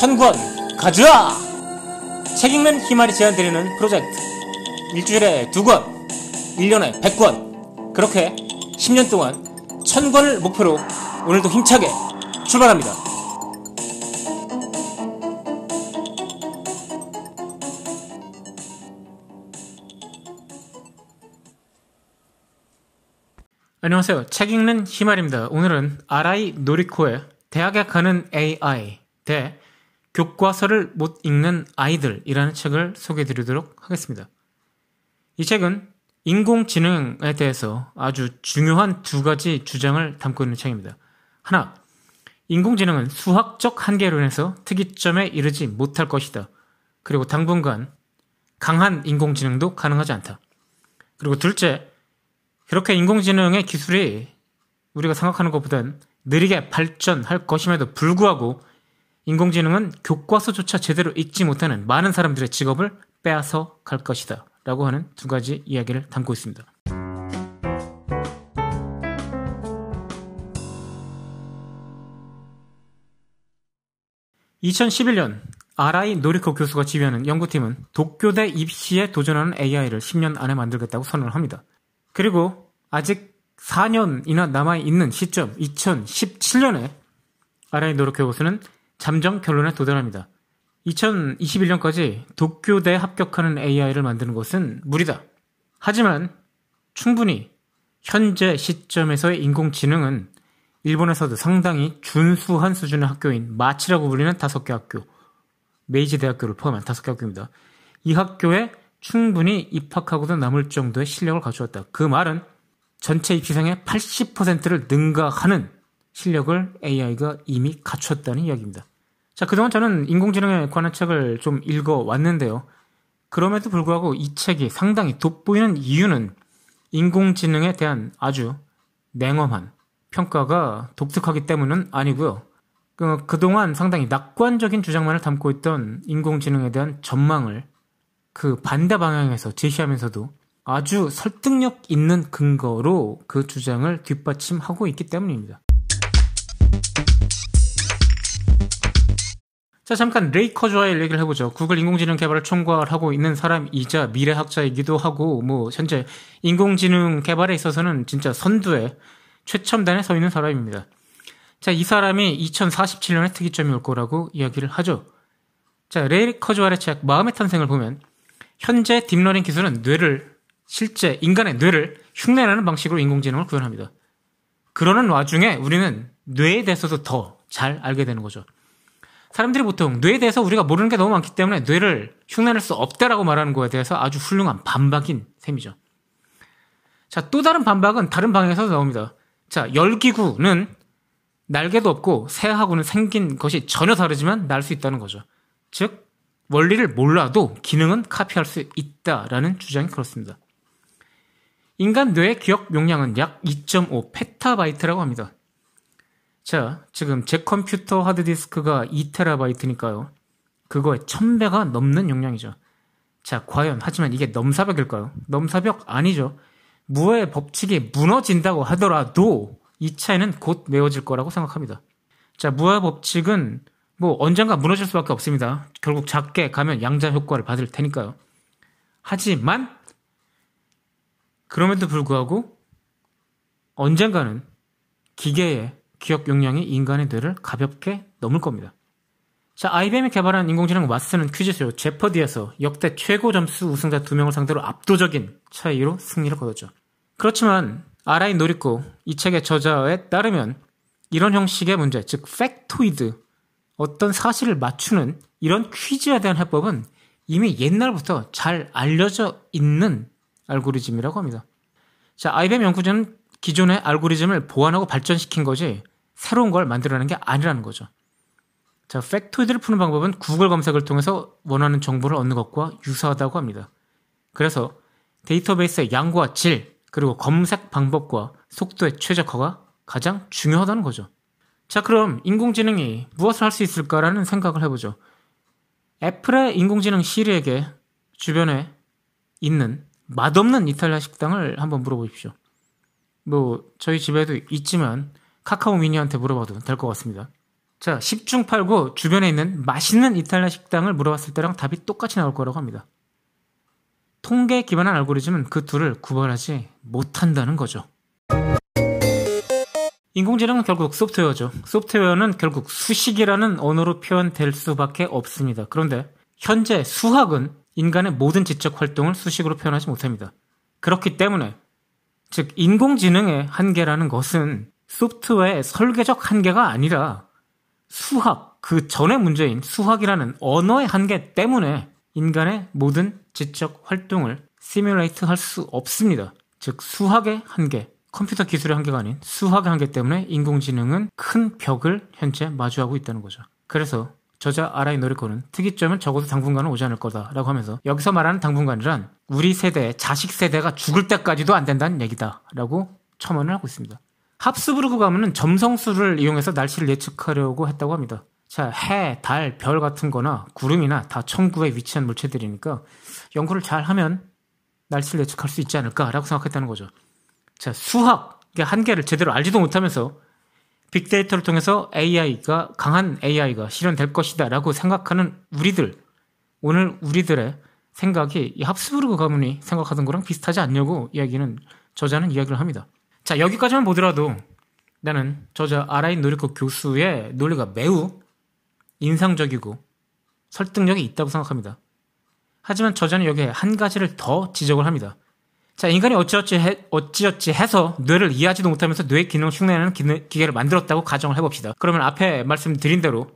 천권 가져와! 책 읽는 희말이 제안드리는 프로젝트. 일주일에 두 권, 1년에 100권. 그렇게 10년 동안 천권을 목표로 오늘도 힘차게 출발합니다. 안녕하세요. 책 읽는 희말입니다. 오늘은 아라이 노리코의 대학에 가는 AI 대 교과서를 못 읽는 아이들이라는 책을 소개해 드리도록 하겠습니다. 이 책은 인공지능에 대해서 아주 중요한 두 가지 주장을 담고 있는 책입니다. 하나, 인공지능은 수학적 한계로 인해서 특이점에 이르지 못할 것이다. 그리고 당분간 강한 인공지능도 가능하지 않다. 그리고 둘째, 그렇게 인공지능의 기술이 우리가 생각하는 것보단 느리게 발전할 것임에도 불구하고 인공지능은 교과서조차 제대로 읽지 못하는 많은 사람들의 직업을 빼앗아 갈 것이다. 라고 하는 두 가지 이야기를 담고 있습니다. (2011년) 아라이 노리코 교수가 지휘하는 연구팀은 도쿄대 입시에 도전하는 AI를 10년 안에 만들겠다고 선언을 합니다. 그리고 아직 4년이나 남아있는 시점 2017년에 아라이 노리코 교수는 잠정 결론에 도달합니다. 2021년까지 도쿄대 합격하는 AI를 만드는 것은 무리다. 하지만 충분히 현재 시점에서의 인공지능은 일본에서도 상당히 준수한 수준의 학교인 마치라고 불리는 다섯 개 학교, 메이지 대학교를 포함한 다섯 개 학교입니다. 이 학교에 충분히 입학하고도 남을 정도의 실력을 갖추었다. 그 말은 전체 입시생의 80%를 능가하는 실력을 AI가 이미 갖췄다는 이야기입니다. 자, 그동안 저는 인공지능에 관한 책을 좀 읽어 왔는데요. 그럼에도 불구하고 이 책이 상당히 돋보이는 이유는 인공지능에 대한 아주 냉엄한 평가가 독특하기 때문은 아니고요. 그, 그동안 상당히 낙관적인 주장만을 담고 있던 인공지능에 대한 전망을 그 반대 방향에서 제시하면서도 아주 설득력 있는 근거로 그 주장을 뒷받침하고 있기 때문입니다. 자, 잠깐 레이 커즈와의 얘기를 해보죠. 구글 인공지능 개발을 총괄하고 있는 사람이자 미래학자이기도 하고, 뭐, 현재 인공지능 개발에 있어서는 진짜 선두에 최첨단에 서 있는 사람입니다. 자, 이 사람이 2047년에 특이점이 올 거라고 이야기를 하죠. 자, 레이 커즈와일의 책 마음의 탄생을 보면 현재 딥러닝 기술은 뇌를 실제 인간의 뇌를 흉내내는 방식으로 인공지능을 구현합니다. 그러는 와중에 우리는 뇌에 대해서도 더 잘 알게 되는 거죠. 사람들이 보통 뇌에 대해서 우리가 모르는 게 너무 많기 때문에 뇌를 흉내낼 수 없다라고 말하는 거에 대해서 아주 훌륭한 반박인 셈이죠. 자, 또 다른 반박은 다른 방향에서 나옵니다. 자, 열기구는 날개도 없고 새하고는 생긴 것이 전혀 다르지만 날 수 있다는 거죠. 즉, 원리를 몰라도 기능은 카피할 수 있다라는 주장이 그렇습니다. 인간 뇌의 기억 용량은 약 2.5 페타바이트라고 합니다. 자, 지금 제 컴퓨터 하드디스크가 2테라바이트니까요. 그거의 1000배가 넘는 용량이죠. 자, 과연, 하지만 이게 넘사벽일까요? 넘사벽 아니죠. 무의 법칙이 무너진다고 하더라도 이 차이는 곧 메워질 거라고 생각합니다. 자, 무의 법칙은 뭐 언젠가 무너질 수밖에 없습니다. 결국 작게 가면 양자 효과를 받을 테니까요. 하지만 그럼에도 불구하고 언젠가는 기계의 기억 용량이 인간의 뇌를 가볍게 넘을 겁니다. 자, IBM이 개발한 인공지능 왓슨은 퀴즈쇼 제퍼디에서 역대 최고 점수 우승자 두 명을 상대로 압도적인 차이로 승리를 거뒀죠. 그렇지만 아라이 노리코 이 책의 저자에 따르면 이런 형식의 문제, 즉 factoid, 어떤 사실을 맞추는 이런 퀴즈에 대한 해법은 이미 옛날부터 잘 알려져 있는 알고리즘이라고 합니다. 자, IBM 연구진은 기존의 알고리즘을 보완하고 발전시킨 거지 새로운 걸 만들어내는 게 아니라는 거죠. 자, factoid를 푸는 방법은 구글 검색을 통해서 원하는 정보를 얻는 것과 유사하다고 합니다. 그래서 데이터베이스의 양과 질, 그리고 검색 방법과 속도의 최적화가 가장 중요하다는 거죠. 자, 그럼 인공지능이 무엇을 할 수 있을까라는 생각을 해보죠. 애플의 인공지능 시리에게 주변에 있는 맛없는 이탈리아 식당을 한번 물어보십시오. 뭐, 저희 집에도 있지만 카카오 미니한테 물어봐도 될 것 같습니다. 자, 10중 8구 주변에 있는 맛있는 이탈리아 식당을 물어봤을 때랑 답이 똑같이 나올 거라고 합니다. 통계 기반한 알고리즘은 그 둘을 구분하지 못한다는 거죠. 인공지능은 결국 소프트웨어죠. 소프트웨어는 결국 수식이라는 언어로 표현될 수밖에 없습니다. 그런데 현재 수학은 인간의 모든 지적 활동을 수식으로 표현하지 못합니다. 그렇기 때문에 즉 인공지능의 한계라는 것은 소프트웨어의 설계적 한계가 아니라 수학 그 전의 문제인 수학이라는 언어의 한계 때문에 인간의 모든 지적 활동을 시뮬레이트 할 수 없습니다. 즉 수학의 한계, 컴퓨터 기술의 한계가 아닌 수학의 한계 때문에 인공지능은 큰 벽을 현재 마주하고 있다는 거죠. 그래서 저자 아라이 노리코는 특이점은 적어도 당분간은 오지 않을 거다라고 하면서 여기서 말하는 당분간이란 우리 세대, 자식 세대가 죽을 때까지도 안 된다는 얘기다라고 첨언을 하고 있습니다. 합스부르크 가문은 점성술을 이용해서 날씨를 예측하려고 했다고 합니다. 자, 해, 달, 별 같은 거나 구름이나 다 천구에 위치한 물체들이니까 연구를 잘 하면 날씨를 예측할 수 있지 않을까라고 생각했다는 거죠. 자, 수학의 한계를 제대로 알지도 못하면서 빅데이터를 통해서 AI가 강한 AI가 실현될 것이다라고 생각하는 우리들 오늘 우리들의 생각이 이 합스부르크 가문이 생각하던 거랑 비슷하지 않냐고 이야기는 저자는 이야기를 합니다. 자 여기까지만 보더라도 나는 저자 아라인 노리코 교수의 논리가 매우 인상적이고 설득력이 있다고 생각합니다. 하지만 저자는 여기에 한 가지를 더 지적을 합니다. 자, 인간이 어찌어찌, 해, 어찌어찌 해서 뇌를 이해하지도 못하면서 뇌 기능을 흉내내는 기계를 만들었다고 가정을 해봅시다. 그러면 앞에 말씀드린 대로,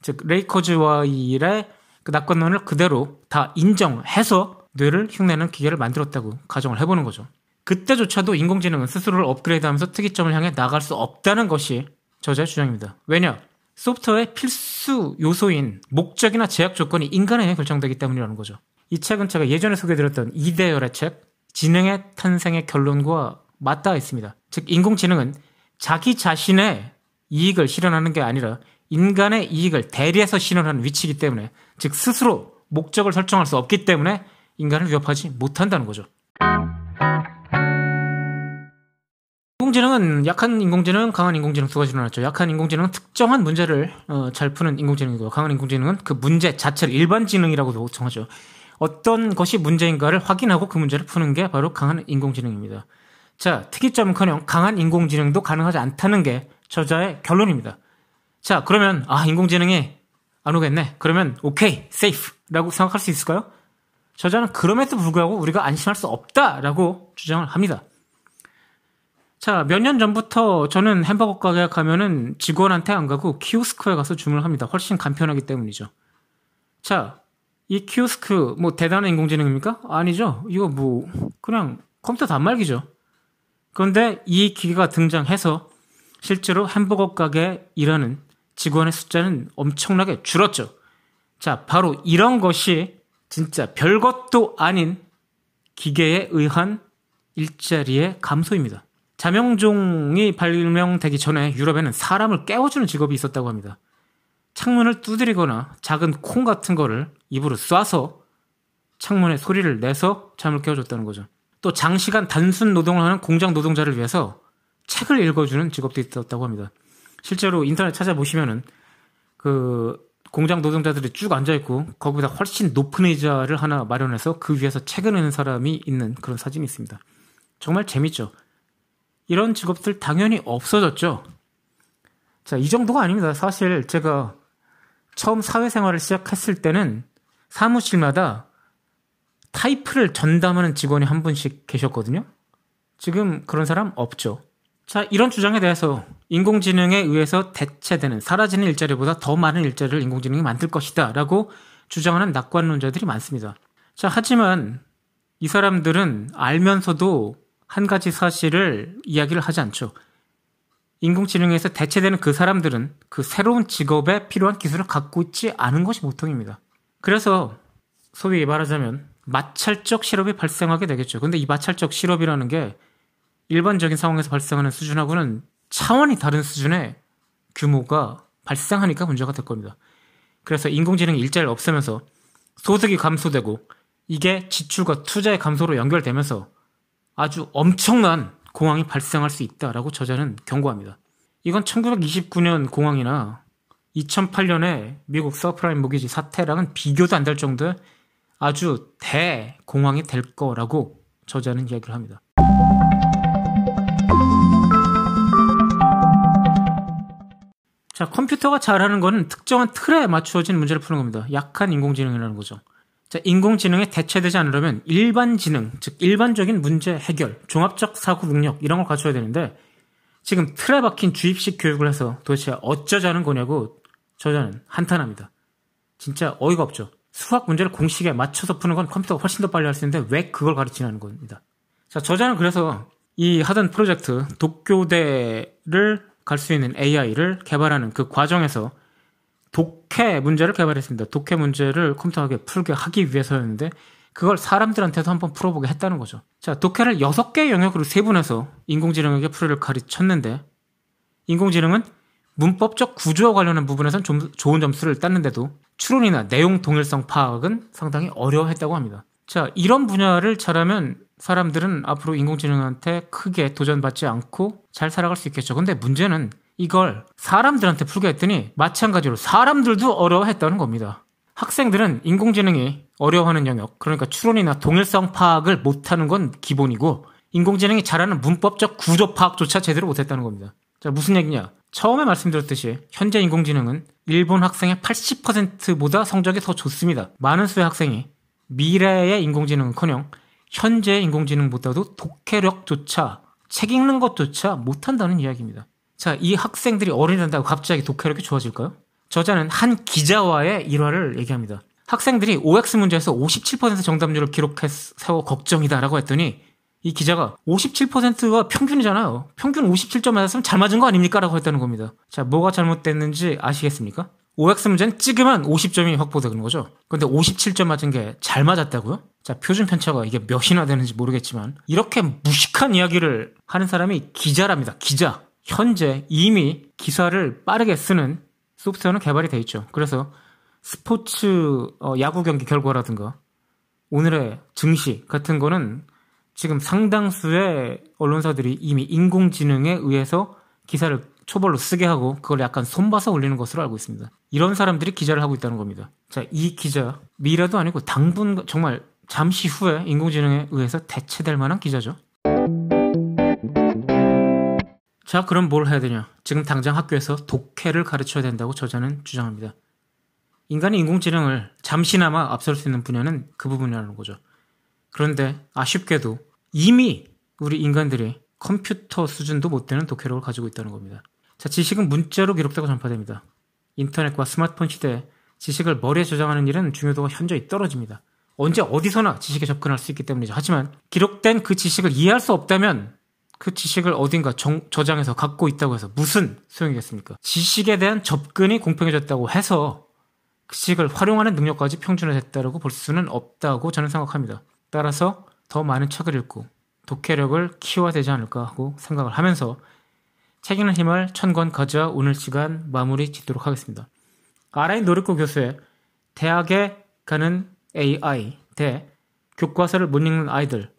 즉, 레이커즈와일의 그 낙관론을 그대로 다 인정해서 뇌를 흉내내는 기계를 만들었다고 가정을 해보는 거죠. 그때조차도 인공지능은 스스로를 업그레이드하면서 특이점을 향해 나갈 수 없다는 것이 저자의 주장입니다. 왜냐? 소프트웨어의 필수 요소인 목적이나 제약 조건이 인간에 의해 결정되기 때문이라는 거죠. 이 책은 제가 예전에 소개드렸던 이대열의 책, 지능의 탄생의 결론과 맞닿아 있습니다. 즉, 인공지능은 자기 자신의 이익을 실현하는 게 아니라 인간의 이익을 대리해서 실현하는 위치이기 때문에, 즉, 스스로 목적을 설정할 수 없기 때문에 인간을 위협하지 못한다는 거죠. 인공지능은 약한 인공지능, 강한 인공지능 두 가지로 나눴죠. 약한 인공지능은 특정한 문제를 어, 잘 푸는 인공지능이고 강한 인공지능은 그 문제 자체를 일반 지능이라고도 정하죠. 어떤 것이 문제인가를 확인하고 그 문제를 푸는 게 바로 강한 인공지능입니다. 자, 특이점은커녕 강한 인공지능도 가능하지 않다는 게 저자의 결론입니다. 자, 그러면 아 인공지능이 안 오겠네. 그러면 오케이, 세이프라고 생각할 수 있을까요? 저자는 그럼에도 불구하고 우리가 안심할 수 없다라고 주장을 합니다. 자, 몇 년 전부터 저는 햄버거 가게 가면은 직원한테 안 가고 키오스크에 가서 주문을 합니다. 훨씬 간편하기 때문이죠. 자, 이 키오스크 뭐 대단한 인공지능입니까? 아니죠. 이거 뭐 그냥 컴퓨터 단말기죠. 그런데 이 기계가 등장해서 실제로 햄버거 가게 일하는 직원의 숫자는 엄청나게 줄었죠. 자, 바로 이런 것이 진짜 별것도 아닌 기계에 의한 일자리의 감소입니다. 자명종이 발명되기 전에 유럽에는 사람을 깨워주는 직업이 있었다고 합니다. 창문을 두드리거나 작은 콩 같은 거를 입으로 쏴서 창문에 소리를 내서 잠을 깨워줬다는 거죠. 또 장시간 단순 노동을 하는 공장 노동자를 위해서 책을 읽어주는 직업도 있었다고 합니다. 실제로 인터넷 찾아보시면은 그 공장 노동자들이 쭉 앉아있고 거기다 훨씬 높은 의자를 하나 마련해서 그 위에서 책을 읽는 사람이 있는 그런 사진이 있습니다. 정말 재밌죠. 이런 직업들 당연히 없어졌죠. 자, 이 정도가 아닙니다. 사실 제가 처음 사회생활을 시작했을 때는 사무실마다 타이프를 전담하는 직원이 한 분씩 계셨거든요. 지금 그런 사람 없죠. 자, 이런 주장에 대해서 인공지능에 의해서 대체되는 사라지는 일자리보다 더 많은 일자리를 인공지능이 만들 것이다 라고 주장하는 낙관론자들이 많습니다. 자, 하지만 이 사람들은 알면서도 한 가지 사실을 이야기를 하지 않죠. 인공지능에서 대체되는 그 사람들은 그 새로운 직업에 필요한 기술을 갖고 있지 않은 것이 보통입니다. 그래서 소위 말하자면 마찰적 실업이 발생하게 되겠죠. 근데 이 마찰적 실업이라는 게 일반적인 상황에서 발생하는 수준하고는 차원이 다른 수준의 규모가 발생하니까 문제가 될 겁니다. 그래서 인공지능이 일자리를 없애면서 소득이 감소되고 이게 지출과 투자의 감소로 연결되면서 아주 엄청난 공황이 발생할 수 있다라고 저자는 경고합니다. 이건 1929년 공황이나 2008년에 미국 서브프라임 모기지 사태랑은 비교도 안 될 정도의 아주 대공황이 될 거라고 저자는 이야기를 합니다. 자, 컴퓨터가 잘하는 거는 특정한 틀에 맞추어진 문제를 푸는 겁니다. 약한 인공지능이라는 거죠. 자, 인공지능에 대체되지 않으려면 일반 지능, 즉 일반적인 문제 해결, 종합적 사고 능력 이런 걸 갖춰야 되는데 지금 틀에 박힌 주입식 교육을 해서 도대체 어쩌자는 거냐고 저자는 한탄합니다. 진짜 어이가 없죠. 수학 문제를 공식에 맞춰서 푸는 건 컴퓨터가 훨씬 더 빨리 할 수 있는데 왜 그걸 가르치냐는 겁니다. 자, 저자는 그래서 이 하던 프로젝트 독교대를 갈 수 있는 AI를 개발하는 그 과정에서 독해 문제를 개발했습니다. 독해 문제를 컴퓨터하게 풀게 하기 위해서였는데 그걸 사람들한테도 한번 풀어보게 했다는 거죠. 자, 독해를 6개의 영역으로 세분해서 인공지능에게 풀이를 가르쳤는데 인공지능은 문법적 구조와 관련한 부분에선 좀 좋은 점수를 땄는데도 추론이나 내용 동일성 파악은 상당히 어려워했다고 합니다. 자, 이런 분야를 잘하면 사람들은 앞으로 인공지능한테 크게 도전받지 않고 잘 살아갈 수 있겠죠. 근데 문제는 이걸 사람들한테 풀게 했더니 마찬가지로 사람들도 어려워했다는 겁니다. 학생들은 인공지능이 어려워하는 영역, 그러니까 추론이나 동일성 파악을 못하는 건 기본이고 인공지능이 잘하는 문법적 구조 파악조차 제대로 못했다는 겁니다. 자, 무슨 얘기냐? 처음에 말씀드렸듯이 현재 인공지능은 일본 학생의 80%보다 성적이 더 좋습니다. 많은 수의 학생이 미래의 인공지능은커녕 현재 인공지능보다도 독해력조차 책 읽는 것조차 못한다는 이야기입니다. 자, 이 학생들이 어린이된다고 갑자기 독해력이 좋아질까요? 저자는 한 기자와의 일화를 얘기합니다. 학생들이 OX 문제에서 57% 정답률을 기록해서 걱정이다라고 했더니 이 기자가 57%가 평균이잖아요. 평균 57점 맞았으면 잘 맞은 거 아닙니까? 라고 했다는 겁니다. 자, 뭐가 잘못됐는지 아시겠습니까? OX 문제는 찍으면 50점이 확보되는 거죠. 근데 57점 맞은 게 잘 맞았다고요? 자, 표준 편차가 이게 몇이나 되는지 모르겠지만 이렇게 무식한 이야기를 하는 사람이 기자랍니다. 기자. 현재 이미 기사를 빠르게 쓰는 소프트웨어는 개발이 돼 있죠. 그래서 스포츠 어, 야구 경기 결과라든가 오늘의 증시 같은 거는 지금 상당수의 언론사들이 이미 인공지능에 의해서 기사를 초벌로 쓰게 하고 그걸 약간 손봐서 올리는 것으로 알고 있습니다. 이런 사람들이 기자를 하고 있다는 겁니다. 자, 이 기자 미래도 아니고 당분 정말 잠시 후에 인공지능에 의해서 대체될 만한 기자죠. 자, 그럼 뭘 해야 되냐? 지금 당장 학교에서 독해를 가르쳐야 된다고 저자는 주장합니다. 인간이 인공지능을 잠시나마 앞설 수 있는 분야는 그 부분이라는 거죠. 그런데 아쉽게도 이미 우리 인간들이 컴퓨터 수준도 못 되는 독해력을 가지고 있다는 겁니다. 자, 지식은 문자로 기록되고 전파됩니다. 인터넷과 스마트폰 시대에 지식을 머리에 저장하는 일은 중요도가 현저히 떨어집니다. 언제 어디서나 지식에 접근할 수 있기 때문이죠. 하지만 기록된 그 지식을 이해할 수 없다면 그 지식을 어딘가 정, 저장해서 갖고 있다고 해서 무슨 소용이겠습니까? 지식에 대한 접근이 공평해졌다고 해서 그 지식을 활용하는 능력까지 평준화됐다고 볼 수는 없다고 저는 생각합니다. 따라서 더 많은 책을 읽고 독해력을 키워야 되지 않을까 하고 생각을 하면서 책 읽는 힘을 천권 가져 오늘 시간 마무리 짓도록 하겠습니다. 아라인 노르코 교수의 대학에 가는 AI 대 교과서를 못 읽는 아이들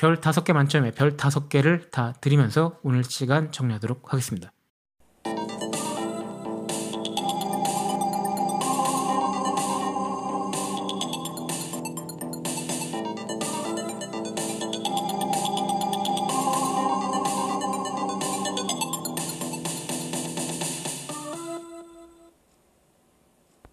별 5개 만점에 별 5개를 다 드리면서 오늘 시간 정리하도록 하겠습니다.